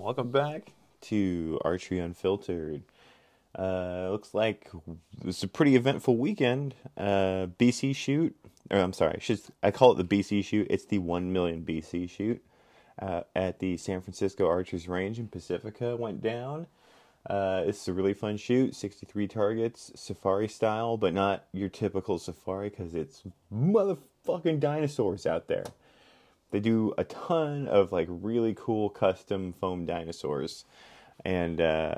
Welcome back to Archery Unfiltered. Uh, looks like it's a pretty eventful weekend. Uh, BC shoot, or I'm sorry, I, I call it the BC shoot. It's the 1 million BC shoot uh, at the San Francisco Archers Range in Pacifica went down. Uh, it's a really fun shoot, 63 targets, safari style, but not your typical safari because it's motherfucking dinosaurs out there they do a ton of like really cool custom foam dinosaurs and uh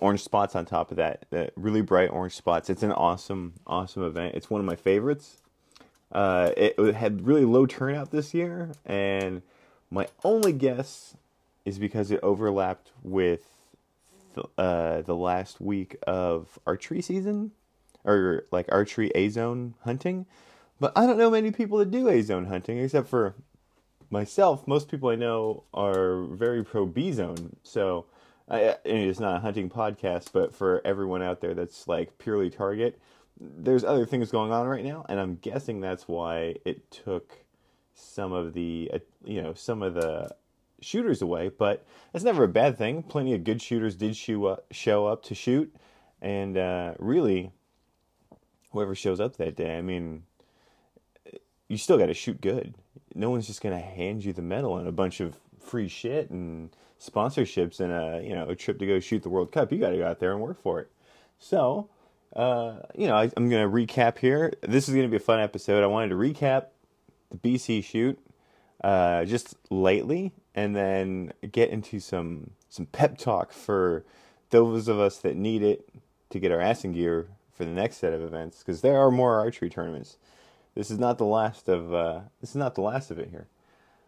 orange spots on top of that the really bright orange spots. It's an awesome awesome event. It's one of my favorites. Uh it, had really low turnout this year and my only guess is because it overlapped with the, uh the last week of archery season or like archery a zone hunting. But i don't know many people that do a zone hunting except for myself, most people I know are very pro B zone. So I, it's not a hunting podcast, but for everyone out there that's like purely target, there's other things going on right now, and I'm guessing that's why it took some of the uh, you know some of the shooters away. But that's never a bad thing. Plenty of good shooters did show up, show up to shoot, and uh, really, whoever shows up that day, I mean, you still got to shoot good. No one's just gonna hand you the medal and a bunch of free shit and sponsorships and a you know a trip to go shoot the World Cup. You got to go out there and work for it. So, uh, you know, I, I'm gonna recap here. This is gonna be a fun episode. I wanted to recap the BC shoot uh, just lately, and then get into some some pep talk for those of us that need it to get our ass in gear for the next set of events because there are more archery tournaments this is not the last of uh, this is not the last of it here.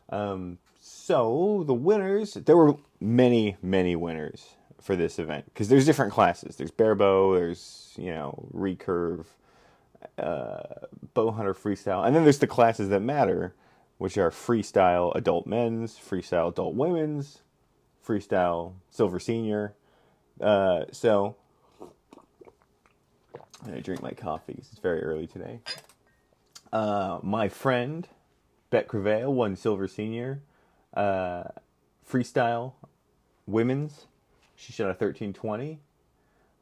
Um, so the winners, there were many, many winners for this event because there's different classes. There's barebow, there's you know recurve, uh, bow hunter freestyle, and then there's the classes that matter, which are freestyle adult men's, freestyle adult women's, freestyle silver senior. Uh, so I'm gonna drink my coffee. It's very early today. Uh, my friend Bet Creveil won silver senior uh, freestyle women's. She shot a thirteen twenty.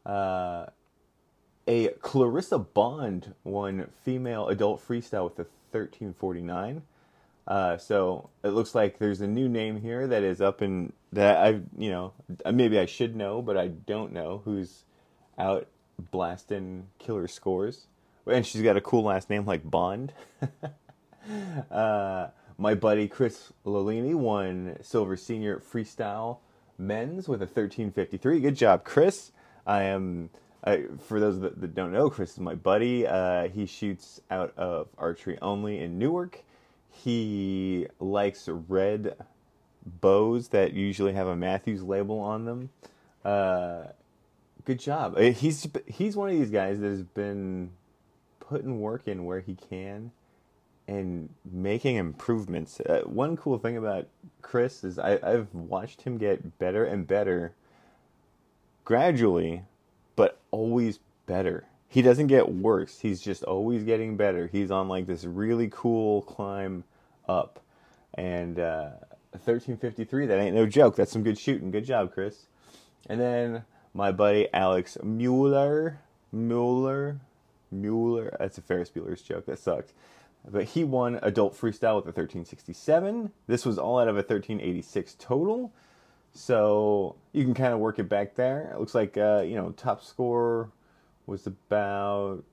Uh, a Clarissa Bond won female adult freestyle with a thirteen forty nine. Uh, so it looks like there's a new name here that is up in that I you know maybe I should know but I don't know who's out blasting killer scores and she's got a cool last name like Bond. uh, my buddy Chris Lalini won silver senior freestyle men's with a 1353. Good job, Chris. I am. I, for those that, that don't know, Chris is my buddy. Uh, he shoots out of archery only in Newark. He likes red bows that usually have a Mathews label on them. Uh, good job. Uh, He's he's one of these guys that has been putting work in where he can and making improvements. Uh, one cool thing about Chris is I, I've watched him get better and better gradually, but always better. He doesn't get worse. He's just always getting better. He's on like this really cool climb up. And uh, 1353, that ain't no joke. That's some good shooting. Good job, Chris. And then my buddy Alex Mueller. Mueller. Mueller. That's a Ferris Bueller's joke. That sucked. But he won adult freestyle with a 1367. This was all out of a 1386 total. So you can kind of work it back there. It looks like, uh, you know, top score was about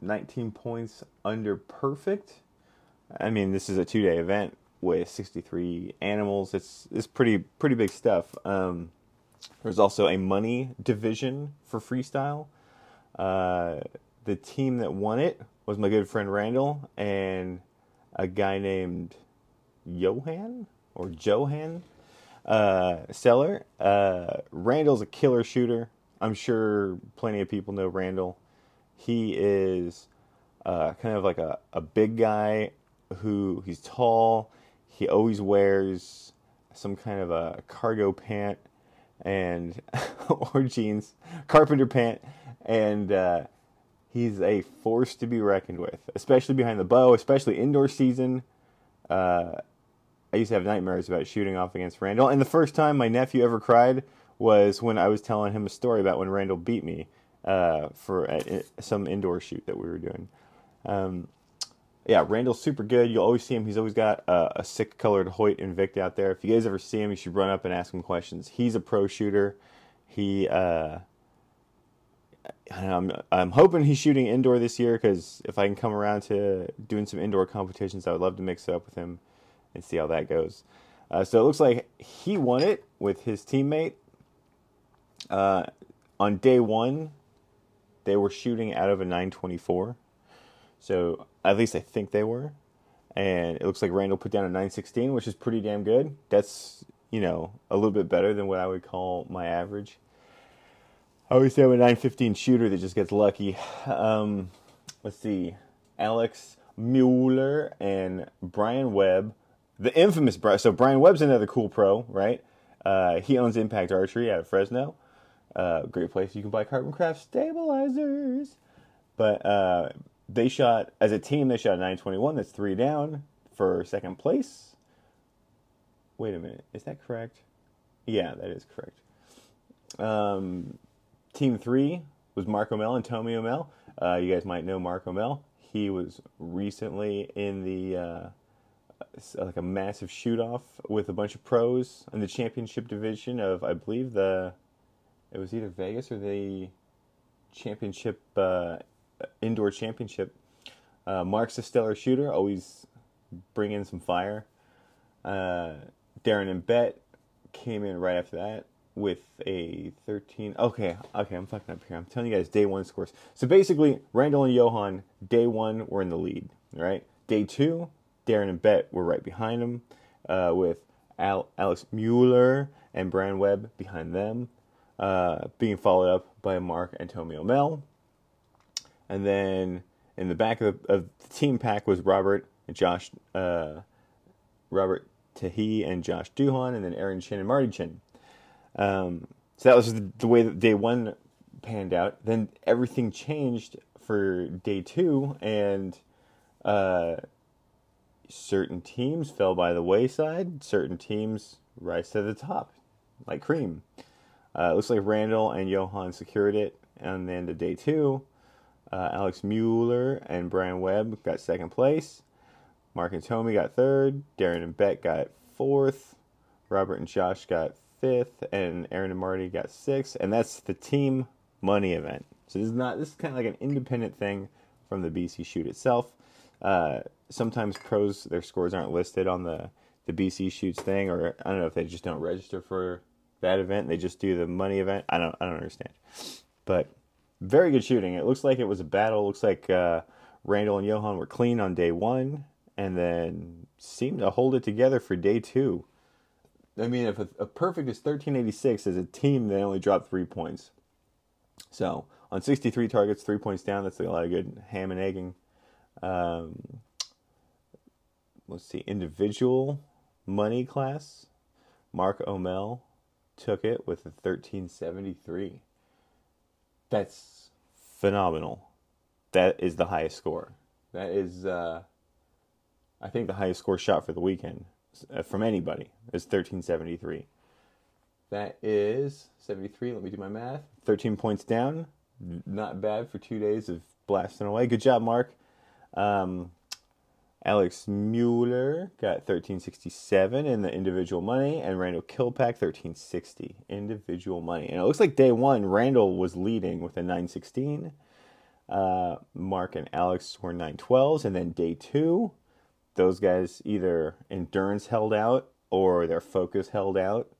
19 points under perfect. I mean, this is a two day event with 63 animals. It's, it's pretty, pretty big stuff. Um, there's also a money division for freestyle. Uh, the team that won it was my good friend Randall and a guy named Johan or Johan. Uh, Stellar. Uh, Randall's a killer shooter. I'm sure plenty of people know Randall. He is uh, kind of like a, a big guy who he's tall. He always wears some kind of a cargo pant and or jeans, carpenter pant, and uh, he's a force to be reckoned with, especially behind the bow, especially indoor season. Uh, I used to have nightmares about shooting off against Randall, and the first time my nephew ever cried was when I was telling him a story about when Randall beat me uh, for a, some indoor shoot that we were doing. Um, yeah, Randall's super good. You'll always see him. He's always got a, a sick colored Hoyt Invicta out there. If you guys ever see him, you should run up and ask him questions. He's a pro shooter. He, uh, I'm, I'm hoping he's shooting indoor this year because if I can come around to doing some indoor competitions, I would love to mix it up with him and see how that goes. Uh, so it looks like he won it with his teammate. Uh, on day one, they were shooting out of a 924. So at least I think they were. And it looks like Randall put down a 916, which is pretty damn good. That's, you know, a little bit better than what I would call my average. I always say I'm a 915 shooter that just gets lucky. Um, let's see. Alex Mueller and Brian Webb, the infamous Brian. So Brian Webb's another cool pro, right? Uh, he owns Impact Archery out of Fresno. Uh, great place you can buy Carbon Craft stabilizers. But uh, they shot as a team. They shot 921. That's three down for second place. Wait a minute, is that correct? Yeah, that is correct. Um, team three was Mark O'Mel and Tommy O'Mel. Uh, you guys might know Mark O'Mel. He was recently in the uh, like a massive shoot off with a bunch of pros in the championship division of I believe the it was either Vegas or the championship uh, indoor championship. Uh, Mark's a stellar shooter, always bring in some fire. Uh, Darren and Bet came in right after that with a 13. Okay, okay, I'm fucking up here. I'm telling you guys day one scores. So basically, Randall and Johan, day one, were in the lead, right? Day two, Darren and Bet were right behind them uh, with Al- Alex Mueller and Brian Webb behind them, uh, being followed up by Mark and Tommy O'Mel. And then in the back of the, of the team pack was Robert and Josh, uh, Robert Tahi and Josh Duhan, and then Aaron Chin and Marty Chin. Um, so that was the, the, way that day one panned out. Then everything changed for day two, and uh, certain teams fell by the wayside. Certain teams rise to the top, like cream. Uh, looks like Randall and Johan secured it, and then to day two, uh, Alex Mueller and Brian Webb got second place. Mark and Tommy got third. Darren and Bet got fourth. Robert and Josh got fifth, and Aaron and Marty got sixth. And that's the team money event. So this is not this is kind of like an independent thing from the BC shoot itself. Uh, sometimes pros their scores aren't listed on the the BC shoots thing, or I don't know if they just don't register for that event. They just do the money event. I don't I don't understand, but very good shooting. It looks like it was a battle. It looks like uh, Randall and Johan were clean on day one, and then seemed to hold it together for day two. I mean, if a, a perfect is 1386 as a team, they only dropped three points. So on 63 targets, three points down. That's a lot of good ham and egging. Um, let's see, individual money class. Mark O'Mel took it with a 1373. That's phenomenal. That is the highest score. That is, uh, I think, the highest score shot for the weekend from anybody is 1373. That is 73. Let me do my math. 13 points down. Not bad for two days of blasting away. Good job, Mark. Um, Alex Mueller got 1367 in the individual money, and Randall Kilpack 1360 individual money. And it looks like day one, Randall was leading with a 916. Uh, Mark and Alex were 912s, and then day two, those guys either endurance held out or their focus held out,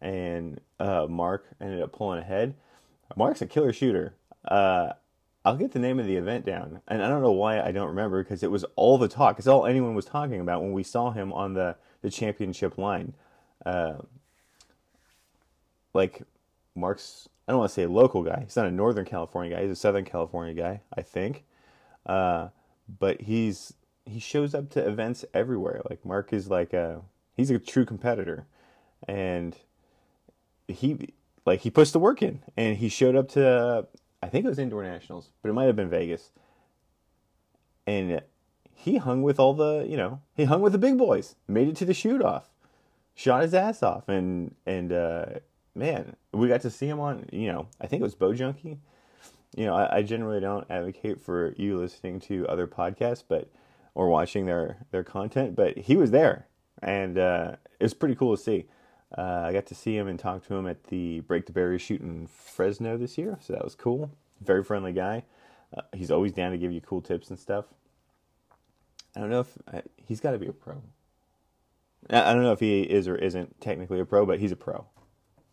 and uh, Mark ended up pulling ahead. Mark's a killer shooter. Uh, I'll get the name of the event down, and I don't know why I don't remember because it was all the talk. It's all anyone was talking about when we saw him on the the championship line. Uh, like Mark's. I don't want to say a local guy. He's not a Northern California guy. He's a Southern California guy, I think. Uh, but he's he shows up to events everywhere. Like Mark is like a he's a true competitor, and he like he puts the work in, and he showed up to I think it was indoor nationals, but it might have been Vegas, and he hung with all the you know he hung with the big boys, made it to the shoot off, shot his ass off, and and uh, man, we got to see him on you know I think it was Bow Junkie. You know, I, I generally don't advocate for you listening to other podcasts, but or watching their their content, but he was there, and uh, it was pretty cool to see. Uh, I got to see him and talk to him at the Break the Barrier shoot in Fresno this year, so that was cool. Very friendly guy. Uh, he's always down to give you cool tips and stuff. I don't know if uh, he's got to be a pro. I don't know if he is or isn't technically a pro, but he's a pro.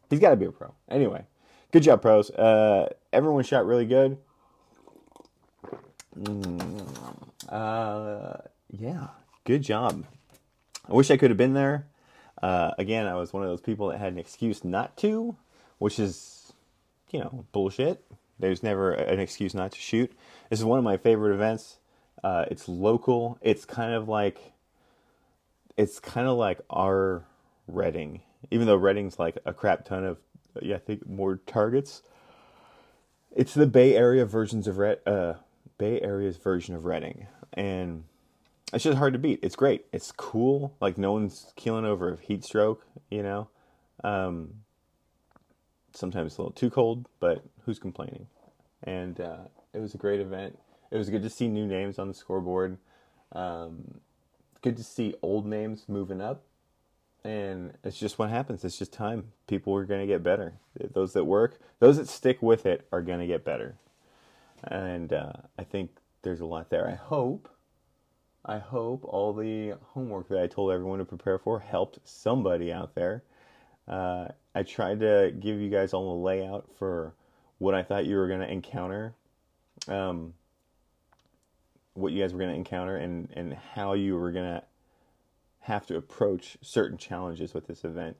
He's got to be a pro. Anyway, good job, pros. Uh, everyone shot really good. Mm, uh, yeah, good job. I wish I could have been there. Uh, again, I was one of those people that had an excuse not to, which is, you know, bullshit. There's never an excuse not to shoot. This is one of my favorite events. Uh, it's local. It's kind of like, it's kind of like our Redding, even though Redding's like a crap ton of, yeah, I think more targets. It's the Bay Area versions of Red, uh, Bay Area's version of Redding, and it's just hard to beat. It's great. It's cool. Like no one's keeling over a heat stroke, you know. Um, sometimes a little too cold, but who's complaining? And uh, it was a great event. It was good to see new names on the scoreboard. Um, good to see old names moving up. And it's just what happens. It's just time. People are going to get better. Those that work, those that stick with it, are going to get better. And uh, I think there's a lot there. I hope I hope all the homework that I told everyone to prepare for helped somebody out there. Uh, I tried to give you guys all a layout for what I thought you were going to encounter, um, what you guys were going to encounter, and, and how you were going to have to approach certain challenges with this event.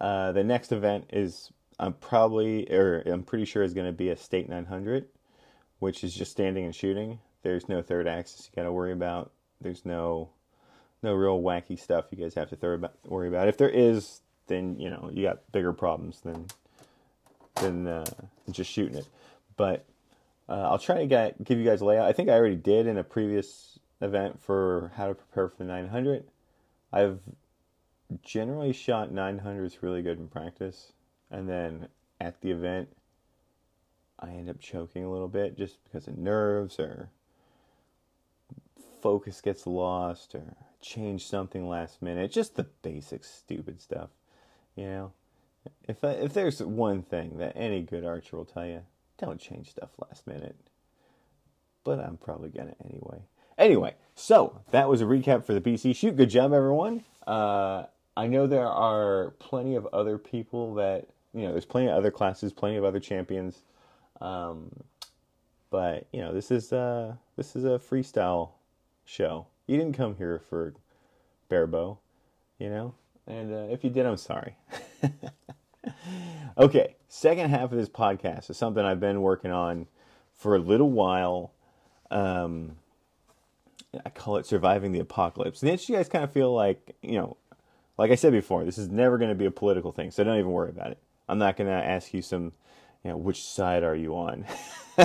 Uh, the next event is I'm probably or I'm pretty sure is going to be a state 900, which is just standing and shooting. There's no third axis you got to worry about. There's no no real wacky stuff you guys have to throw about, worry about. If there is, then you know you got bigger problems than than uh, just shooting it. But uh, I'll try to get, give you guys a layout. I think I already did in a previous event for how to prepare for the 900. I've generally shot 900s really good in practice, and then at the event, I end up choking a little bit just because of nerves or focus gets lost or change something last minute. Just the basic stupid stuff, you know. If I, if there's one thing that any good archer will tell you, don't change stuff last minute. But I'm probably gonna anyway. Anyway, so that was a recap for the BC shoot. Good job, everyone. Uh, I know there are plenty of other people that you know. There's plenty of other classes, plenty of other champions. Um, but you know, this is uh, this is a freestyle show. You didn't come here for Barebow, you know? And uh, if you did, I'm sorry. okay, second half of this podcast is something I've been working on for a little while. Um, I call it surviving the apocalypse. And it's you guys kind of feel like, you know, like I said before, this is never going to be a political thing, so don't even worry about it. I'm not going to ask you some, you know, which side are you on?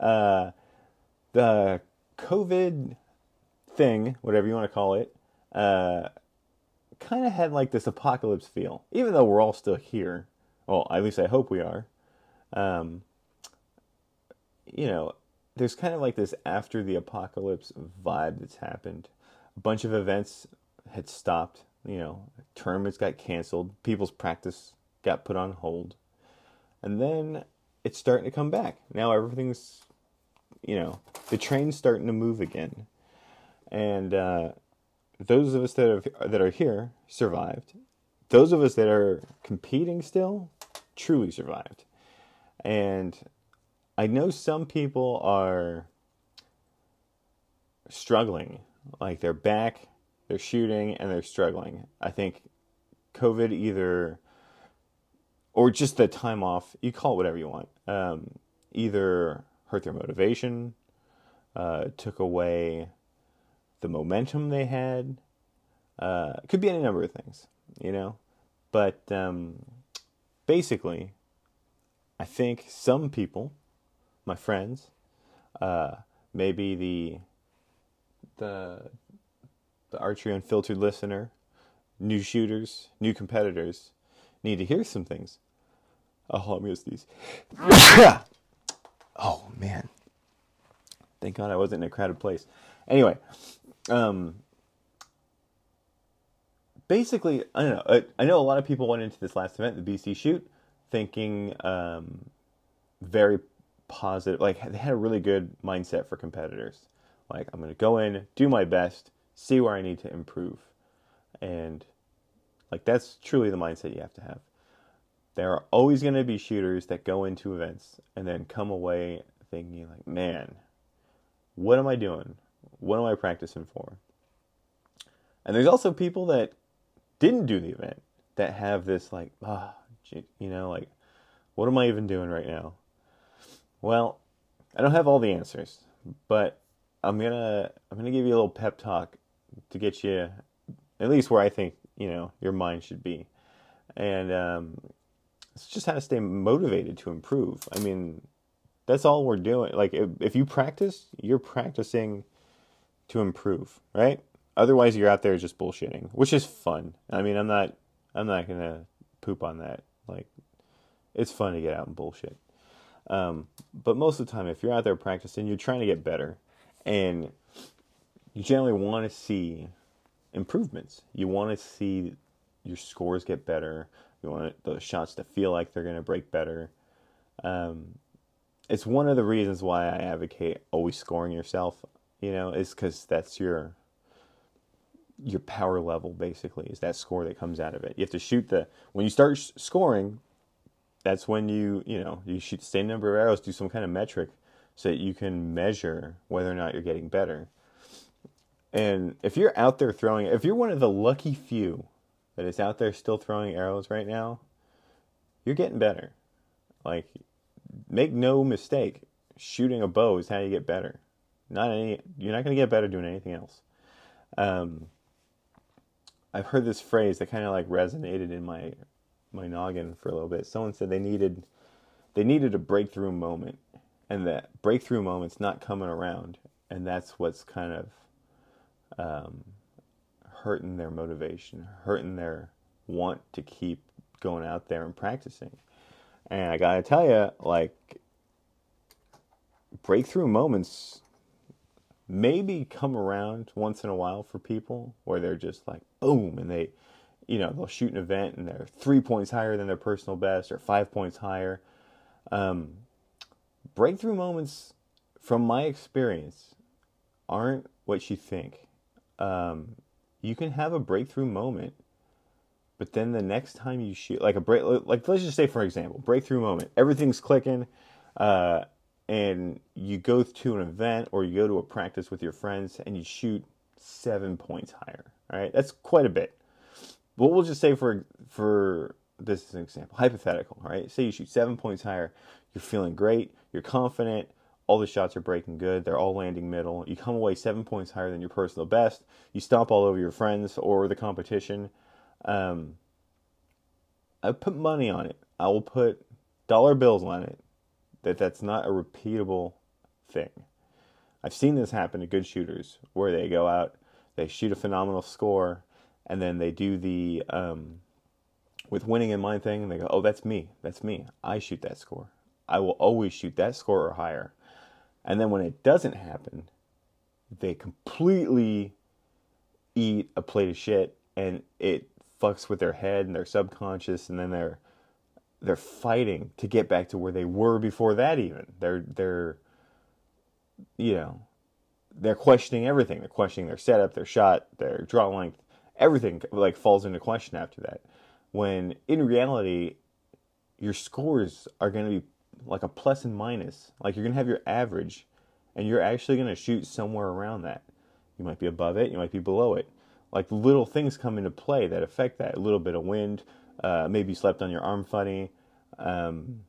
uh, the COVID thing, whatever you want to call it, uh, kind of had like this apocalypse feel, even though we're all still here. Well, at least I hope we are. Um, you know, there's kind of like this after the apocalypse vibe that's happened. A bunch of events had stopped, you know, tournaments got canceled, people's practice got put on hold. And then it's starting to come back. Now everything's you know, the train's starting to move again. And uh, those of us that are, that are here survived. Those of us that are competing still truly survived. And I know some people are struggling. Like they're back, they're shooting, and they're struggling. I think COVID either or just the time off. You call it whatever you want. Um, either hurt their motivation, uh, took away the momentum they had. Uh, could be any number of things, you know. But um, basically, I think some people, my friends, uh, maybe the the the archery unfiltered listener, new shooters, new competitors, need to hear some things. Oh, I miss these. oh man. Thank God I wasn't in a crowded place. Anyway, um, basically, I don't know. I, I, know a lot of people went into this last event, the BC shoot, thinking um, very positive. Like they had a really good mindset for competitors. Like I'm going to go in, do my best, see where I need to improve, and like that's truly the mindset you have to have. There are always going to be shooters that go into events and then come away thinking like, man, what am I doing? What am I practicing for? And there's also people that didn't do the event that have this like, ah, you know, like, what am I even doing right now? Well, I don't have all the answers, but I'm gonna I'm gonna give you a little pep talk to get you at least where I think you know your mind should be, and um, it's just how to stay motivated to improve. I mean, that's all we're doing. Like if, if you practice, you're practicing to improve, right? Otherwise, you're out there just bullshitting, which is fun. I mean, I'm not I'm not gonna poop on that. Like, it's fun to get out and bullshit. Um, but most of the time, if you're out there practicing, you're trying to get better, and you generally want to see improvements. You want to see your scores get better. You want the shots to feel like they're going to break better. Um, it's one of the reasons why I advocate always scoring yourself. You know, is because that's your your power level basically is that score that comes out of it. You have to shoot the when you start sh- scoring. That's when you you know you shoot the same number of arrows, do some kind of metric, so that you can measure whether or not you're getting better. And if you're out there throwing, if you're one of the lucky few that is out there still throwing arrows right now, you're getting better. Like, make no mistake, shooting a bow is how you get better. Not any, you're not going to get better doing anything else. Um, I've heard this phrase that kind of like resonated in my my noggin for a little bit. Someone said they needed they needed a breakthrough moment, and that breakthrough moment's not coming around, and that's what's kind of um, hurting their motivation, hurting their want to keep going out there and practicing. And I gotta tell you, like, breakthrough moments maybe come around once in a while for people where they're just like, boom, and they, you know, they'll shoot an event and they're three points higher than their personal best or five points higher. Um, breakthrough moments, from my experience, aren't what you think um, you can have a breakthrough moment, but then the next time you shoot, like a break, like let's just say for example, breakthrough moment, everything's clicking, uh, and you go to an event or you go to a practice with your friends and you shoot seven points higher. All right, that's quite a bit. But we'll just say for for this is an example, hypothetical. All right, say you shoot seven points higher, you're feeling great, you're confident all the shots are breaking good. They're all landing middle. You come away seven points higher than your personal best. You stomp all over your friends or the competition. Um, I put money on it. I will put dollar bills on it that that's not a repeatable thing. I've seen this happen to good shooters where they go out, they shoot a phenomenal score, and then they do the um, with winning in mind thing. and They go, "Oh, that's me. That's me. I shoot that score. I will always shoot that score or higher." And then when it doesn't happen, they completely eat a plate of shit and it fucks with their head and their subconscious and then they're they're fighting to get back to where they were before that even. They're they're you know, they're questioning everything. They're questioning their setup, their shot, their draw length, everything like falls into question after that. When in reality your scores are going to be like a plus and minus. Like you're going to have your average and you're actually going to shoot somewhere around that. You might be above it, you might be below it. Like little things come into play that affect that. A little bit of wind, uh, maybe you slept on your arm funny, Um,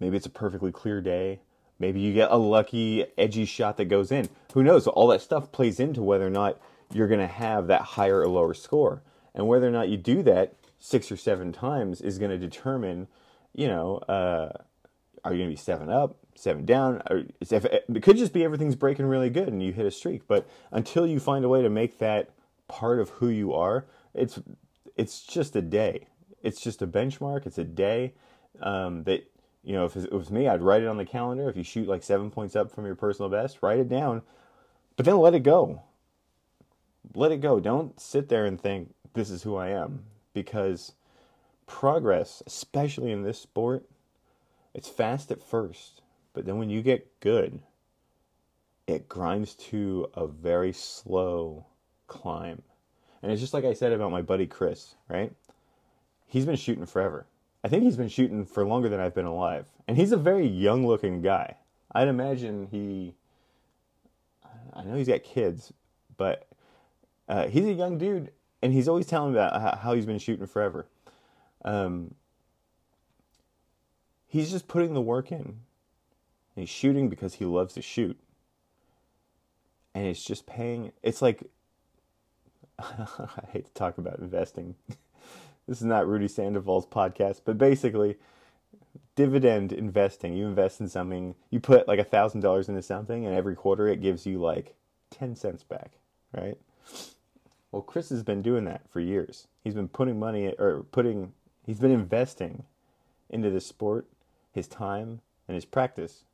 maybe it's a perfectly clear day. Maybe you get a lucky, edgy shot that goes in. Who knows? All that stuff plays into whether or not you're going to have that higher or lower score. And whether or not you do that six or seven times is going to determine, you know, uh, are you going to be seven up, seven down? Or it could just be everything's breaking really good and you hit a streak. But until you find a way to make that part of who you are, it's it's just a day. It's just a benchmark. It's a day um, that you know. If it was me, I'd write it on the calendar. If you shoot like seven points up from your personal best, write it down, but then let it go. Let it go. Don't sit there and think this is who I am because progress, especially in this sport, it's fast at first, but then when you get good, it grinds to a very slow climb. And it's just like I said about my buddy Chris, right? He's been shooting forever. I think he's been shooting for longer than I've been alive. And he's a very young looking guy. I'd imagine he, I know he's got kids, but uh, he's a young dude and he's always telling me about how he's been shooting forever. Um, he's just putting the work in. And he's shooting because he loves to shoot. And it's just paying. It's like I hate to talk about investing. this is not Rudy Sandoval's podcast, but basically, dividend investing. You invest in something, you put like a thousand dollars into something, and every quarter it gives you like ten cents back, right? Well, Chris has been doing that for years. He's been putting money or putting, he's been investing into this sport, his time and his practice,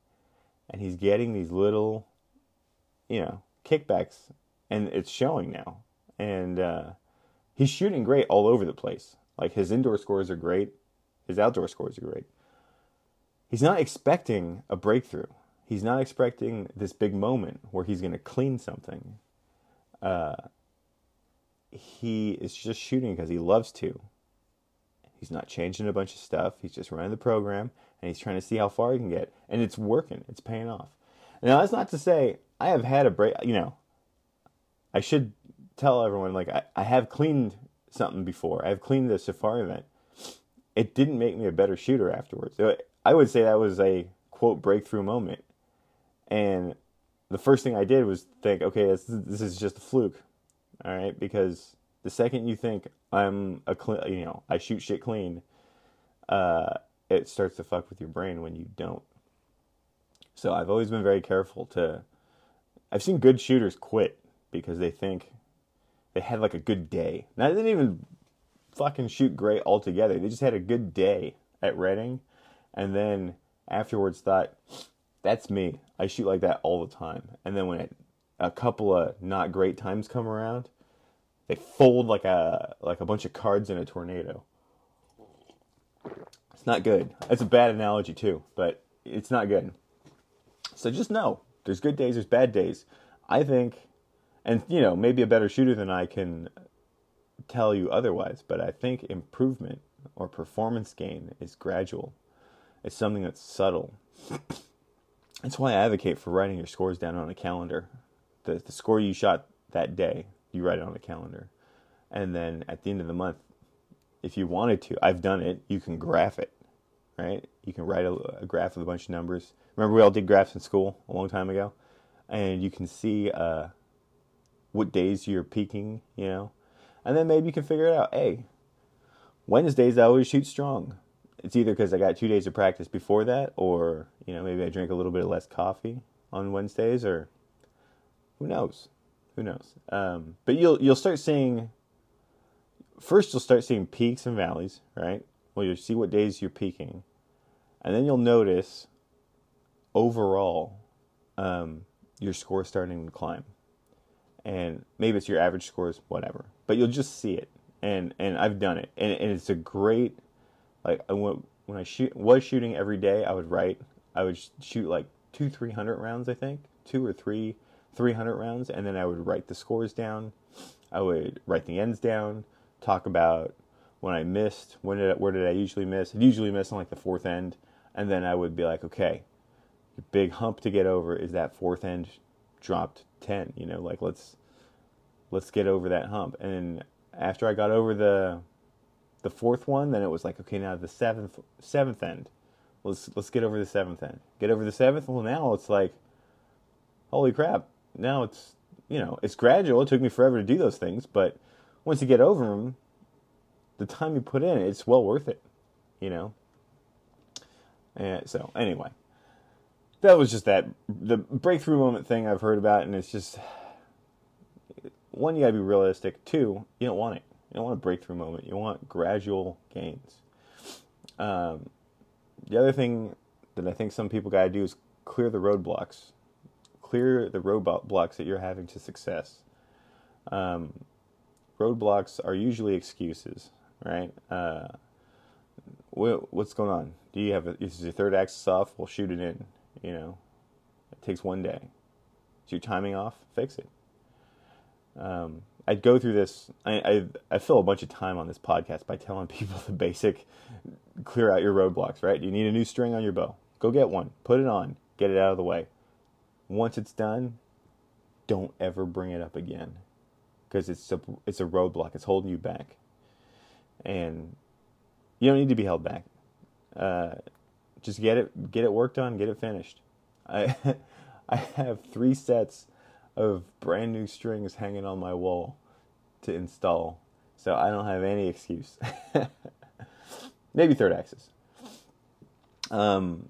and he's getting these little, you know, kickbacks, and it's showing now and uh, he's shooting great all over the place. Like his indoor scores are great, his outdoor scores are great. He's not expecting a breakthrough. He's not expecting this big moment where he's going to clean something. Uh, he is just shooting because he loves to. He's not changing a bunch of stuff. He's just running the program and he's trying to see how far he can get. And it's working. It's paying off. Now, that's not to say I have had a break. You know, I should tell everyone like I, I have cleaned something before. I've cleaned the Safari event. It didn't make me a better shooter afterwards. Uh, I would say that was a quote breakthrough moment. And the first thing I did was think, okay, this, this is just a fluke, all right? Because the second you think I'm a clean, you know, I shoot shit clean, uh, it starts to fuck with your brain when you don't. So I've always been very careful to. I've seen good shooters quit because they think they had like a good day. Now they didn't even fucking shoot great altogether. They just had a good day at Redding, and then afterwards thought, "That's me. I shoot like that all the time." And then when it, a couple of not great times come around, they fold like a like a bunch of cards in a tornado. It's not good. It's a bad analogy too, but it's not good. So just know there's good days, there's bad days. I think and you know maybe a better shooter than I can tell you otherwise, but I think improvement or performance gain is gradual. It's something that's subtle. That's why I advocate for writing your scores down on a calendar. The the score you shot that day, you write it on a calendar. And then at the end of the month, if you wanted to, I've done it, you can graph it, right? You can write a, a graph with a bunch of numbers. Remember we all did graphs in school a long time ago? And you can see uh, what days you're peaking, you know, and then maybe you can figure it out. Hey, Wednesdays I always shoot strong. It's either because I got two days of practice before that, or you know maybe I drink a little bit less coffee on Wednesdays, or who knows, who knows. Um, but you'll you'll start seeing. First, you'll start seeing peaks and valleys, right? Well, you'll see what days you're peaking, and then you'll notice overall um, your score starting to climb and maybe it's your average scores, whatever. But you'll just see it, and and I've done it, and and it's a great like when when I shoot was shooting every day, I would write, I would shoot like two three hundred rounds, I think, two or three three hundred rounds, and then I would write the scores down. I would write the ends down, talk about when I missed, when did I, where did I usually miss? I'd usually miss on like the fourth end, and then I would be like, okay, big hump to get over is that fourth end dropped 10 you know like let's let's get over that hump and after i got over the the fourth one, then it was like, okay, now the seventh seventh end. Let's let's get over the seventh end. Get over the seventh. Well, now it's like, holy crap! Now it's you know it's gradual. It took me forever to do those things, but once you get over them, the time you put in, it's well worth it. You know. And so anyway, that was just that the breakthrough moment thing I've heard about, and it's just one you gotta be realistic. Two, you don't want it. You don't want a breakthrough moment. You want gradual gains. Um, the other thing that I think some people gotta do is clear the roadblocks. Clear the roadblocks that you're having to success. Um, roadblocks are usually excuses, right? Uh, what's going on? Do you have a, is your third axis off? We'll shoot it in. You know, it takes one day. Is your timing off? Fix it. Um, I'd go through this. I, I, I fill a bunch of time on this podcast by telling people the basic clear out your roadblocks. Right? You need a new string on your bow. Go get one. Put it on. Get it out of the way. Once it's done, don't ever bring it up again, because it's a it's a roadblock. It's holding you back, and you don't need to be held back. Uh, just get it get it worked on, get it finished. I I have three sets of brand new strings hanging on my wall to install, so I don't have any excuse. Maybe third axis. Um.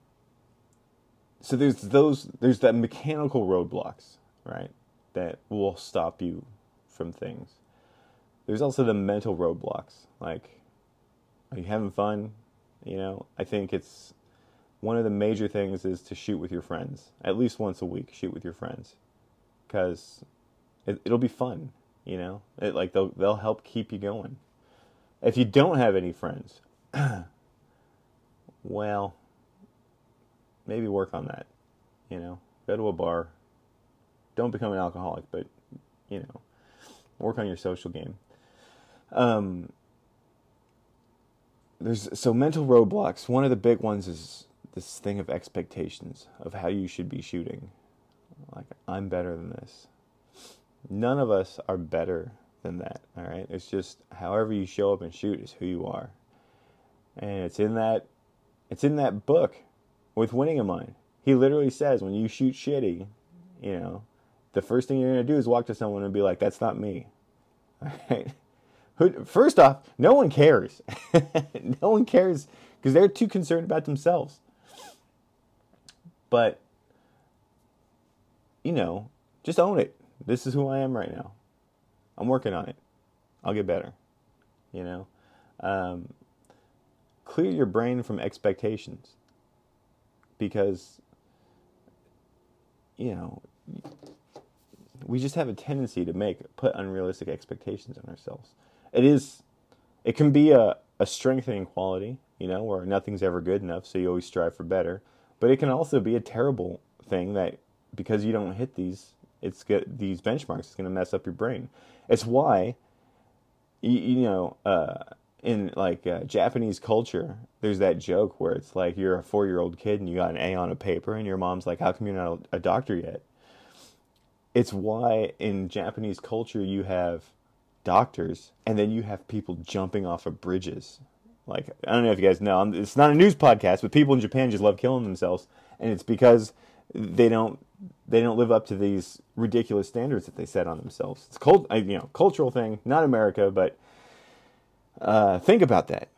So there's those there's that mechanical roadblocks, right? That will stop you from things. There's also the mental roadblocks, like are you having fun? You know, I think it's one of the major things is to shoot with your friends at least once a week. Shoot with your friends because it, will be fun. You know, it, like they'll they'll help keep you going. If you don't have any friends, well, maybe work on that. You know, go to a bar. Don't become an alcoholic, but you know, work on your social game. Um, there's so mental roadblocks. One of the big ones is this thing of expectations of how you should be shooting. Like I'm better than this. None of us are better than that. All right. It's just however you show up and shoot is who you are, and it's in that it's in that book with winning in mind. He literally says when you shoot shitty, you know, the first thing you're gonna do is walk to someone and be like, "That's not me." Right. First off, no one cares. no one cares because they're too concerned about themselves. But, you know, just own it. This is who I am right now. I'm working on it. I'll get better. You know? Um, clear your brain from expectations. Because, you know, we just have a tendency to make put unrealistic expectations on ourselves it is it can be a, a strengthening quality, you know, where nothing's ever good enough, so you always strive for better. But it can also be a terrible thing that because you don't hit these, it's get these benchmarks. It's going to mess up your brain. It's why, you, you know, uh, in like uh, Japanese culture, there's that joke where it's like you're a four year old kid and you got an A on a paper, and your mom's like, "How come you're not a doctor yet?" It's why in Japanese culture you have doctors, and then you have people jumping off of bridges. Like I don't know if you guys know, it's not a news podcast, but people in Japan just love killing themselves, and it's because they don't they don't live up to these ridiculous standards that they set on themselves. It's cult, you know, cultural thing, not America, but uh, think about that.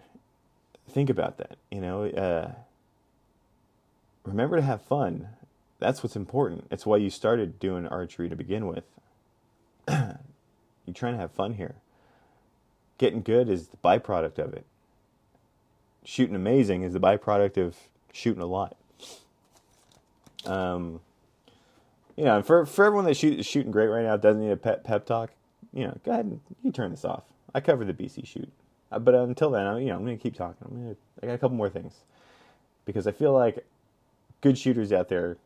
Think about that. You know, uh, remember to have fun. That's what's important. It's why you started doing archery to begin with. You're trying to have fun here. Getting good is the byproduct of it. Shooting amazing is the byproduct of shooting a lot. Um, you know, for for everyone that shoot, is shooting great right now, doesn't need a pep pep talk. You know, go ahead and you turn this off. I cover the BC shoot, but until then, I, you know, I'm gonna keep talking. I'm gonna, I got a couple more things because I feel like good shooters out there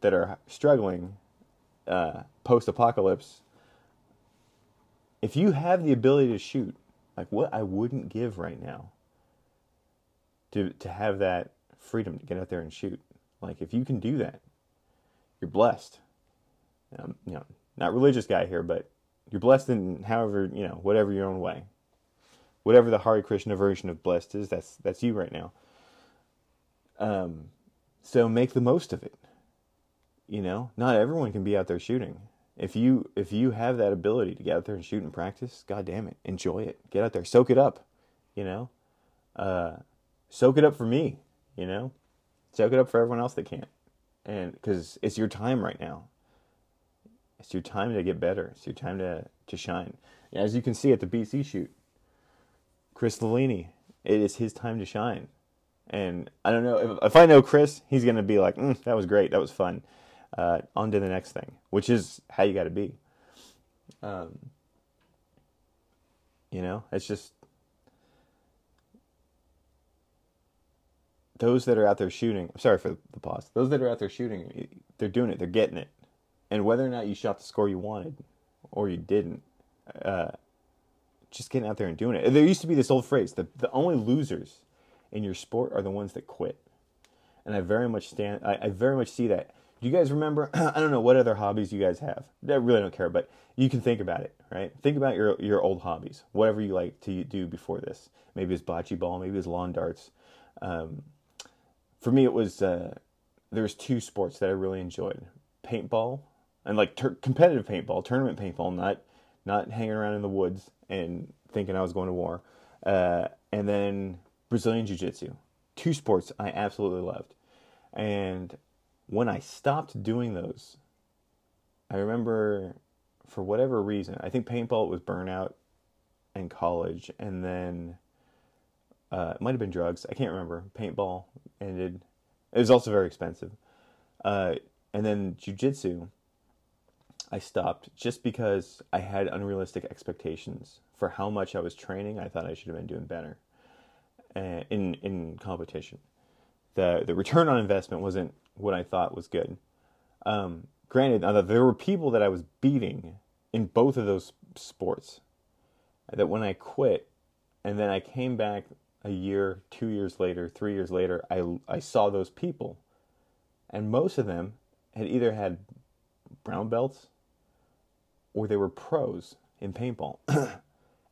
that are struggling uh, post apocalypse if you have the ability to shoot, like what I wouldn't give right now to to have that freedom to get out there and shoot. Like if you can do that, you're blessed. Um, you know, not religious guy here, but you're blessed in however you know whatever your own way. Whatever the Hare Krishna version of blessed is, that's that's you right now. Um, so make the most of it. You know, not everyone can be out there shooting. If you if you have that ability to get out there and shoot and practice, god damn it, enjoy it. Get out there, soak it up. You know, uh, soak it up for me. You know, soak it up for everyone else that can't. And because it's your time right now. It's your time to get better. It's your time to to shine. As you can see at the BC shoot, Chris Lellini, it is his time to shine. And I don't know if, if I know Chris, he's gonna be like, mm, "That was great. That was fun." Uh, on to the next thing, which is how you got to be. Um, you know, it's just those that are out there shooting. I'm sorry for the pause. Those that are out there shooting, they're doing it. They're getting it. And whether or not you shot the score you wanted or you didn't, uh, just getting out there and doing it. There used to be this old phrase: the the only losers in your sport are the ones that quit. And I very much stand. I, I very much see that. Do you guys remember? I don't know what other hobbies you guys have. I really don't care, but you can think about it, right? Think about your your old hobbies, whatever you like to do before this. Maybe it's bocce ball, maybe it's lawn darts. Um, for me, it was uh, there's two sports that I really enjoyed: paintball and like ter- competitive paintball, tournament paintball, not not hanging around in the woods and thinking I was going to war. Uh, and then Brazilian Jiu Jitsu. Two sports I absolutely loved. And when I stopped doing those, I remember for whatever reason, I think paintball was burnout in college, and then uh, it might have been drugs. I can't remember. Paintball ended. It was also very expensive. Uh, and then jujitsu, I stopped just because I had unrealistic expectations for how much I was training. I thought I should have been doing better uh, in in competition. The the return on investment wasn't what I thought was good. Um, granted, there were people that I was beating in both of those sports. That when I quit, and then I came back a year, two years later, three years later, I I saw those people, and most of them had either had brown belts or they were pros in paintball,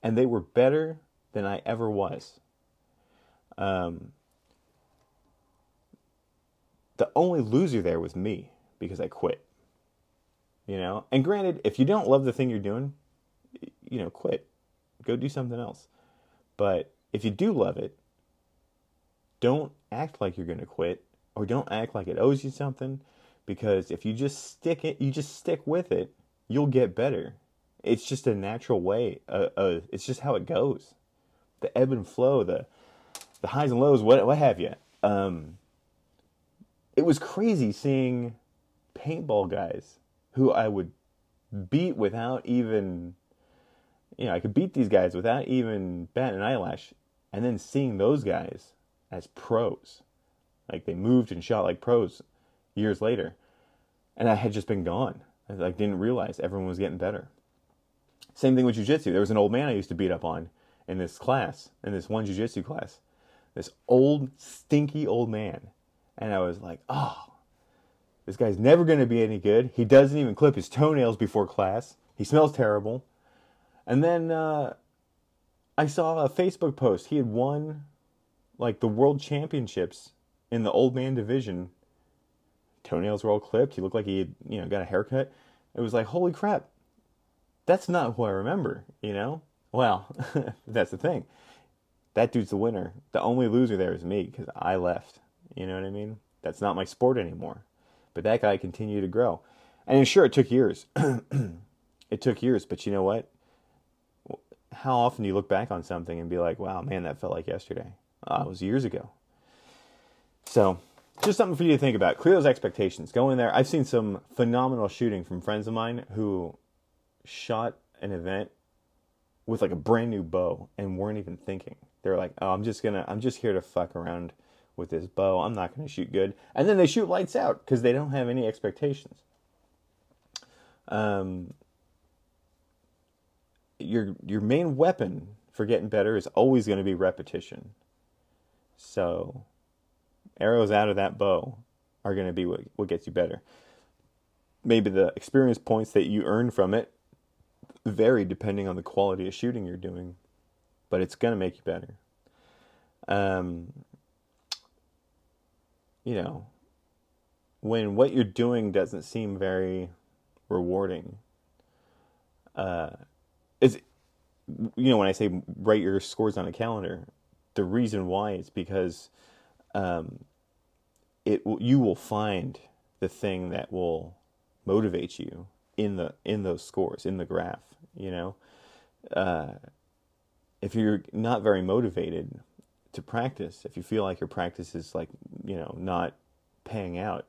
and they were better than I ever was. Um, the only loser there was me because I quit. You know, and granted, if you don't love the thing you're doing, you know, quit. Go do something else. But if you do love it, don't act like you're going to quit or don't act like it owes you something because if you just stick it, you just stick with it, you'll get better. It's just a natural way. Uh, uh, it's just how it goes. The ebb and flow, the the highs and lows, what what have you. Um, it was crazy seeing paintball guys who I would beat without even, you know, I could beat these guys without even batting an eyelash, and then seeing those guys as pros, like they moved and shot like pros years later, and I had just been gone. I like didn't realize everyone was getting better. Same thing with jujitsu. There was an old man I used to beat up on in this class, in this one jujitsu class. This old, stinky old man and I was like, oh, this guy's never going to be any good. He doesn't even clip his toenails before class. He smells terrible. And then uh, I saw a Facebook post. He had won like the world championships in the old man division. Toenails were all clipped. He looked like he you know, got a haircut. It was like, holy crap. That's not who I remember, you know? Well, that's the thing. That dude's the winner. The only loser there is me because I left. You know what I mean? That's not my sport anymore. But that guy continued to grow. And sure, it took years. it took years, but you know what? How often do you look back on something and be like, wow, man, that felt like yesterday? Uh, it was years ago. So, just something for you to think about. Clear those expectations. Go in there. I've seen some phenomenal shooting from friends of mine who shot an event with like a brand new bow and weren't even thinking. They're like, "Oh, I'm just gonna, I'm just here to fuck around with this bow. I'm not to shoot good. And then they shoot lights out because they don't have any expectations. Um, your your main weapon for getting better is always going to be repetition. So, arrows out of that bow are going to be what, what gets you better. Maybe the experience points that you earn from it vary depending on the quality of shooting you're doing. but it's gonna make you better. Um, you know, when what you're doing doesn't seem very rewarding, uh, is you know when I say write your scores on a calendar, the reason why is because um, it you will find the thing that will motivate you in the in those scores in the graph. You know, uh, if you're not very motivated to practice, if you feel like your practice is like you know not paying out,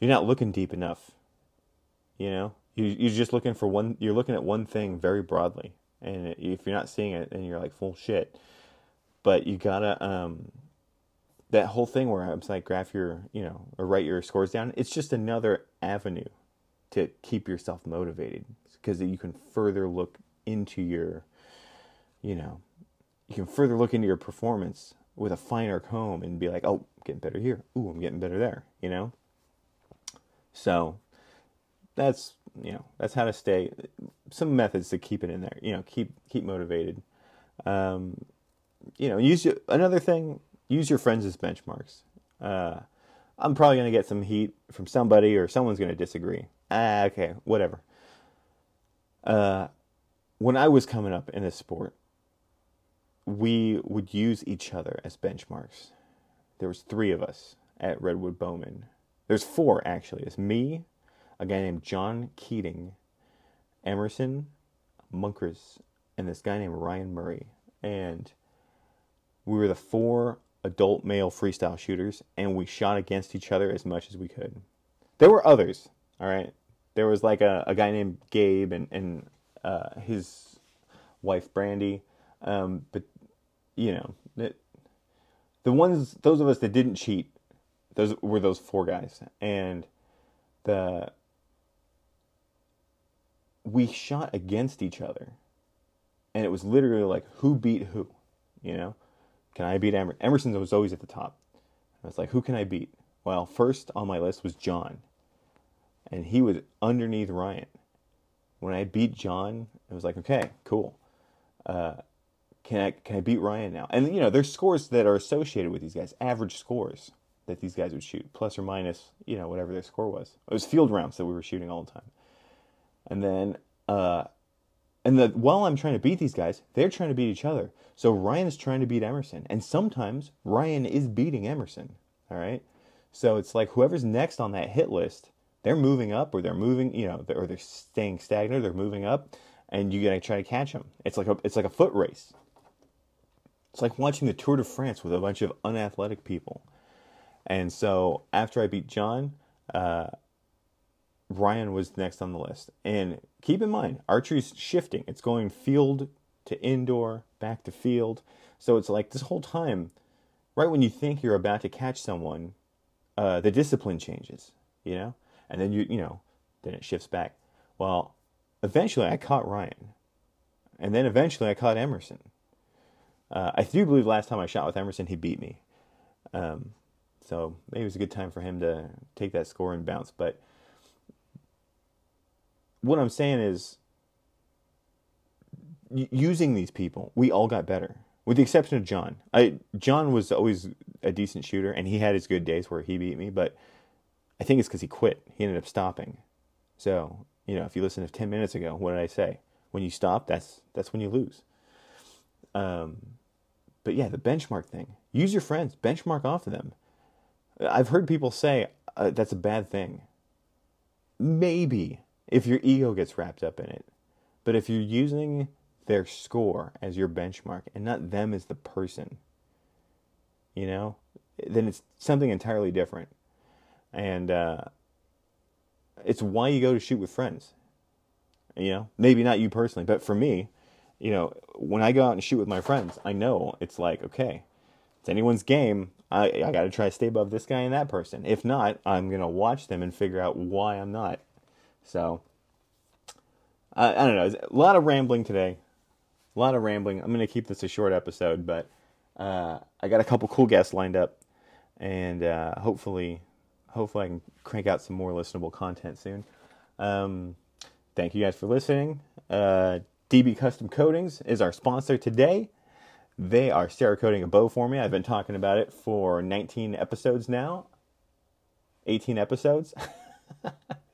you're not looking deep enough. You know, you you're just looking for one. You're looking at one thing very broadly, and if you're not seeing it, then you're like full shit. But you gotta um, that whole thing where I'm like graph your you know or write your scores down. It's just another avenue to keep yourself motivated because you can further look into your you know you can further look into your performance with a finer comb and be like, oh, I'm getting better here. Ooh, I'm getting better there. You know. So that's you know that's how to stay. Some methods to keep it in there. You know, keep keep motivated. Um, you know, use another thing. Use your friends as benchmarks. Uh, I'm probably gonna get some heat from somebody, or someone's gonna disagree. Ah, okay, whatever. Uh, when I was coming up in this sport, we would use each other as benchmarks. There was three of us at Redwood Bowmen. There's four actually. It's me, a guy named John Keating, Emerson Munkers, and this guy named Ryan Murray. And we were the four adult male freestyle shooters, and we shot against each other as much as we could. There were others, all right. There was like a, a guy named Gabe and and uh, his wife Brandy, um, but you know, it, the ones those of us that didn't cheat, those were those four guys, and the we shot against each other, and it was literally like who beat who, you know. Can I beat Emerson? Emerson was always at the top. I was like, who can I beat? Well, first on my list was John, and he was underneath Ryan. When I beat John, it was like, okay, cool. Uh, can I can I beat Ryan now? And you know, there's scores that are associated with these guys, average scores that these guys would shoot, plus or minus, you know, whatever their score was. It was field rounds that we were shooting all the time. And then uh and the while I'm trying to beat these guys, they're trying to beat each other. So Ryan is trying to beat Emerson, and sometimes Ryan is beating Emerson. All right, so it's like whoever's next on that hit list, they're moving up, or they're moving, you know, or they're staying stagnant, or they're moving up, and you gotta try to catch them. It's like a it's like a foot race. It's like watching the Tour de France with a bunch of unathletic people. And so after I beat John, uh, Ryan was next on the list. And keep in mind, archery's shifting. It's going field to indoor, back to field. So it's like this whole time, right when you think you're about to catch someone, uh, the discipline changes, you know? And then you, you know, then it shifts back. Well, eventually I caught Ryan. And then eventually I caught Emerson. Uh, I do believe last time I shot with Emerson, he beat me. Um, so maybe it was a good time for him to take that score and bounce. But what I'm saying is, using these people, we all got better, with the exception of John. I John was always a decent shooter, and he had his good days where he beat me. But I think it's because he quit. He ended up stopping. So you know, if you listen to ten minutes ago, what did I say? When you stop, that's that's when you lose. Um, but yeah, the benchmark thing. Use your friends, benchmark off of them. I've heard people say uh, that's a bad thing. Maybe if your ego gets wrapped up in it. But if you're using their score as your benchmark and not them as the person, you know, then it's something entirely different. And uh, it's why you go to shoot with friends. You know, maybe not you personally, but for me, you know, when I go out and shoot with my friends, I know it's like, okay, it's anyone's game. I, I got to try to stay above this guy and that person. If not, I'm going to watch them and figure out why I'm not. So, I, I don't know. A lot of rambling today. A lot of rambling. I'm going to keep this a short episode, but uh, I got a couple cool guests lined up, and uh, hopefully, hopefully I can crank out some more listenable content soon. Um, thank you guys for listening. Uh, DB Custom Coatings is our sponsor today. they are Cerakoting a bow for me. I've been talking about it for 19 episodes now, 18 episodes,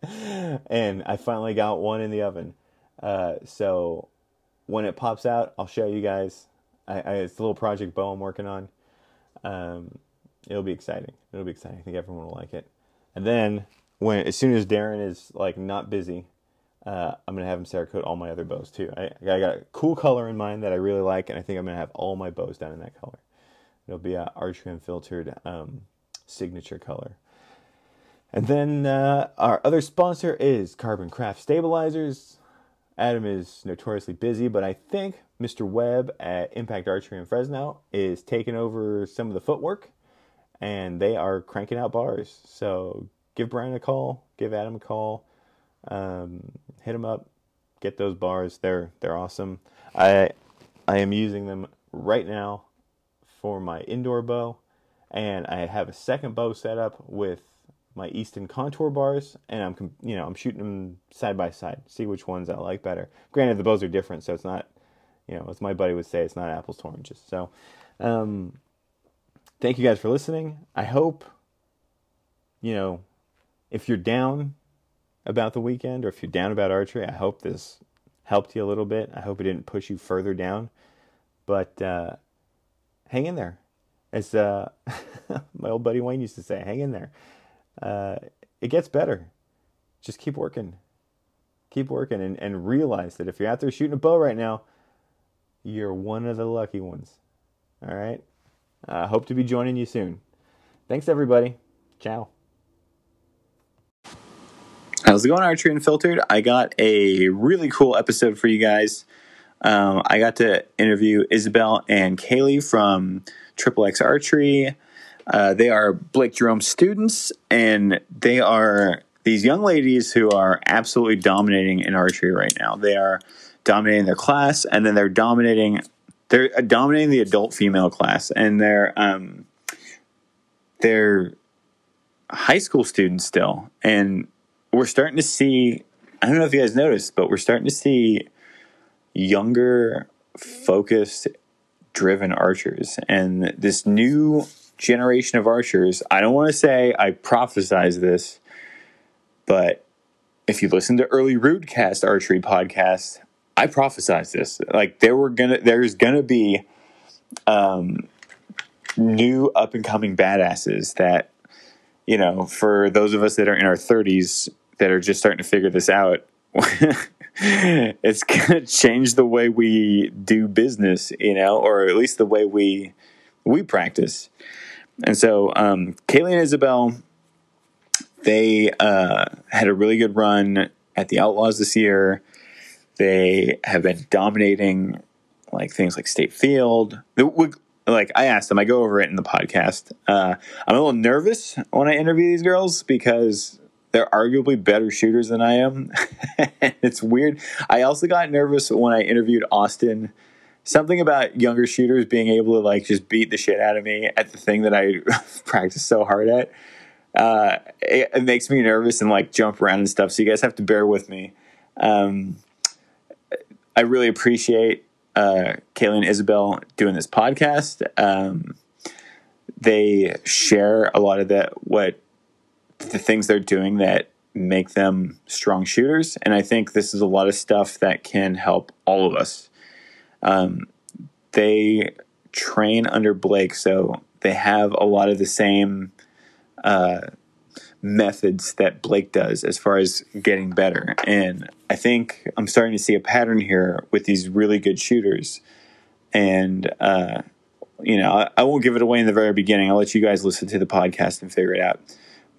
and I finally got one in the oven. Uh, so when it pops out, I'll show you guys. I, I, it's a little project bow I'm working on. Um, it'll be exciting. It'll be exciting. I think everyone will like it. And then when as soon as Darren is like not busy, uh, I'm gonna have him Cerakote all my other bows too. I, I got a cool color in mind that I really like, and I think I'm gonna have all my bows done in that color. It'll be a archery unfiltered um, signature color. And then uh, our other sponsor is Carbon Craft Stabilizers. Adam is notoriously busy, but I think Mr. Webb at Impact Archery in Fresno is taking over some of the footwork, and they are cranking out bars. So give Brian a call, give Adam a call um, hit them up, get those bars. They're they're awesome. I I am using them right now for my indoor bow, and I have a second bow set up with my Easton contour bars, and I'm you know I'm shooting them side by side, see which ones I like better. Granted, the bows are different, so it's not you know as my buddy would say, it's not apples to oranges. So, um, thank you guys for listening. I hope you know if you're down about the weekend, or if you're down about archery, I hope this helped you a little bit. I hope it didn't push you further down. But uh, hang in there. As uh, my old buddy Wayne used to say, hang in there. Uh, it gets better. Just keep working. Keep working and, and realize that if you're out there shooting a bow right now, you're one of the lucky ones. All right? I uh, hope to be joining you soon. Thanks, everybody. Ciao. How's it going, Archery Unfiltered? I got a really cool episode for you guys. Um, I got to interview Isabel and Kaylee from Triple X Archery. Uh, they are Blake Jerome students, and they are these young ladies who are absolutely dominating in archery right now. They are dominating their class, and then they're dominating they're dominating the adult female class, and they're um, they're high school students still, and we're starting to see. I don't know if you guys noticed, but we're starting to see younger, focused, driven archers, and this new generation of archers. I don't want to say I prophesize this, but if you listen to early Rootcast archery podcast, I prophesize this. Like there were gonna, there's gonna be um, new up and coming badasses that you know, for those of us that are in our 30s, that are just starting to figure this out, it's to change the way we do business, you know, or at least the way we we practice. And so, um, Kaylee and Isabel, they uh, had a really good run at the Outlaws this year. They have been dominating like things like State Field. Like I asked them, I go over it in the podcast. Uh, I'm a little nervous when I interview these girls because they're arguably better shooters than I am. it's weird. I also got nervous when I interviewed Austin. Something about younger shooters being able to like just beat the shit out of me at the thing that I practice so hard at. Uh, it, it, makes me nervous and like jump around and stuff. So you guys have to bear with me. Um, I really appreciate uh, Kaylee and Isabel doing this podcast. Um, they share a lot of that what the things they're doing that make them strong shooters. And I think this is a lot of stuff that can help all of us. Um, they train under Blake, so they have a lot of the same uh, methods that Blake does as far as getting better. And I think I'm starting to see a pattern here with these really good shooters. And, uh, you know, I, I won't give it away in the very beginning. I'll let you guys listen to the podcast and figure it out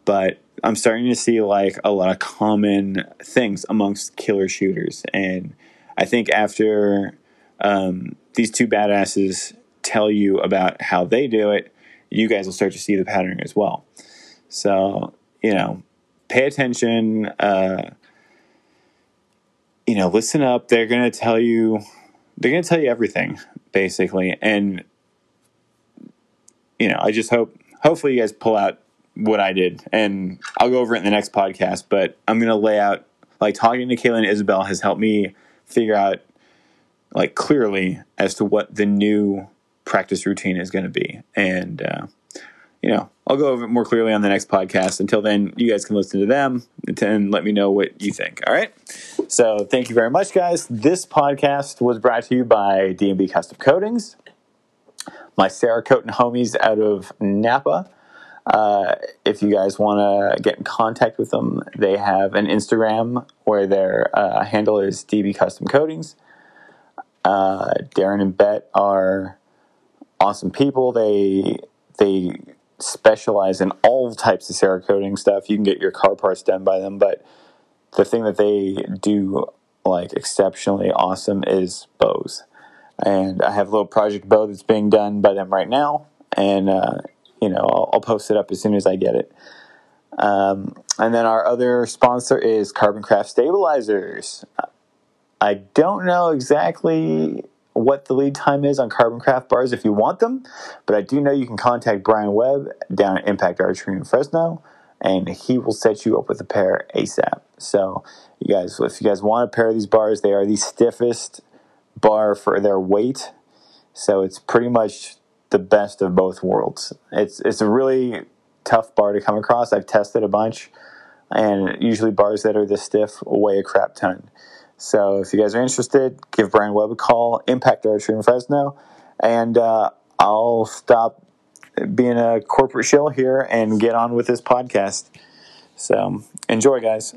but I'm starting to see like a lot of common things amongst killer shooters. And I think after um, these two badasses tell you about how they do it, you guys will start to see the pattern as well. So, you know, pay attention. Uh, you know, listen up. They're going to tell you, they're going to tell you everything, basically. And, you know, I just hope, hopefully, you guys pull out what I did, and I'll go over it in the next podcast. But I'm gonna lay out like talking to Kayla and Isabel has helped me figure out like clearly as to what the new practice routine is going to be. And, uh, you know, I'll go over it more clearly on the next podcast. Until then, you guys can listen to them and let me know what you think. All right. So thank you very much, guys. This podcast was brought to you by DMB Custom Coatings, my Cerakote and homies out of Napa. Uh, if you guys want to get in contact with them, they have an Instagram where their uh, handle is DB Custom Coatings. Uh, Darren and Bet are awesome people. They they specialize in all types of Cerakoting stuff. You can get your car parts done by them, but the thing that they do like exceptionally awesome is bows. And I have a little project bow that's being done by them right now, and uh, you know I'll, I'll, post it up as soon as I get it. Um, and then our other sponsor is Carbon Craft Stabilizers. I don't know exactly what the lead time is on Carbon Craft bars if you want them, but I do know you can contact Brian Webb down at Impact Archery in Fresno, and he will set you up with a pair ASAP. So, you guys, if you guys want a pair of these bars, they are the stiffest bar for their weight. So it's pretty much the best of both worlds. It's it's a really tough bar to come across. I've tested a bunch, and usually bars that are this stiff weigh a crap ton. So if you guys are interested, give Brian Webb a call, Impact Archery in Fresno, and uh, I'll stop being a corporate shill here and get on with this podcast. So enjoy, guys.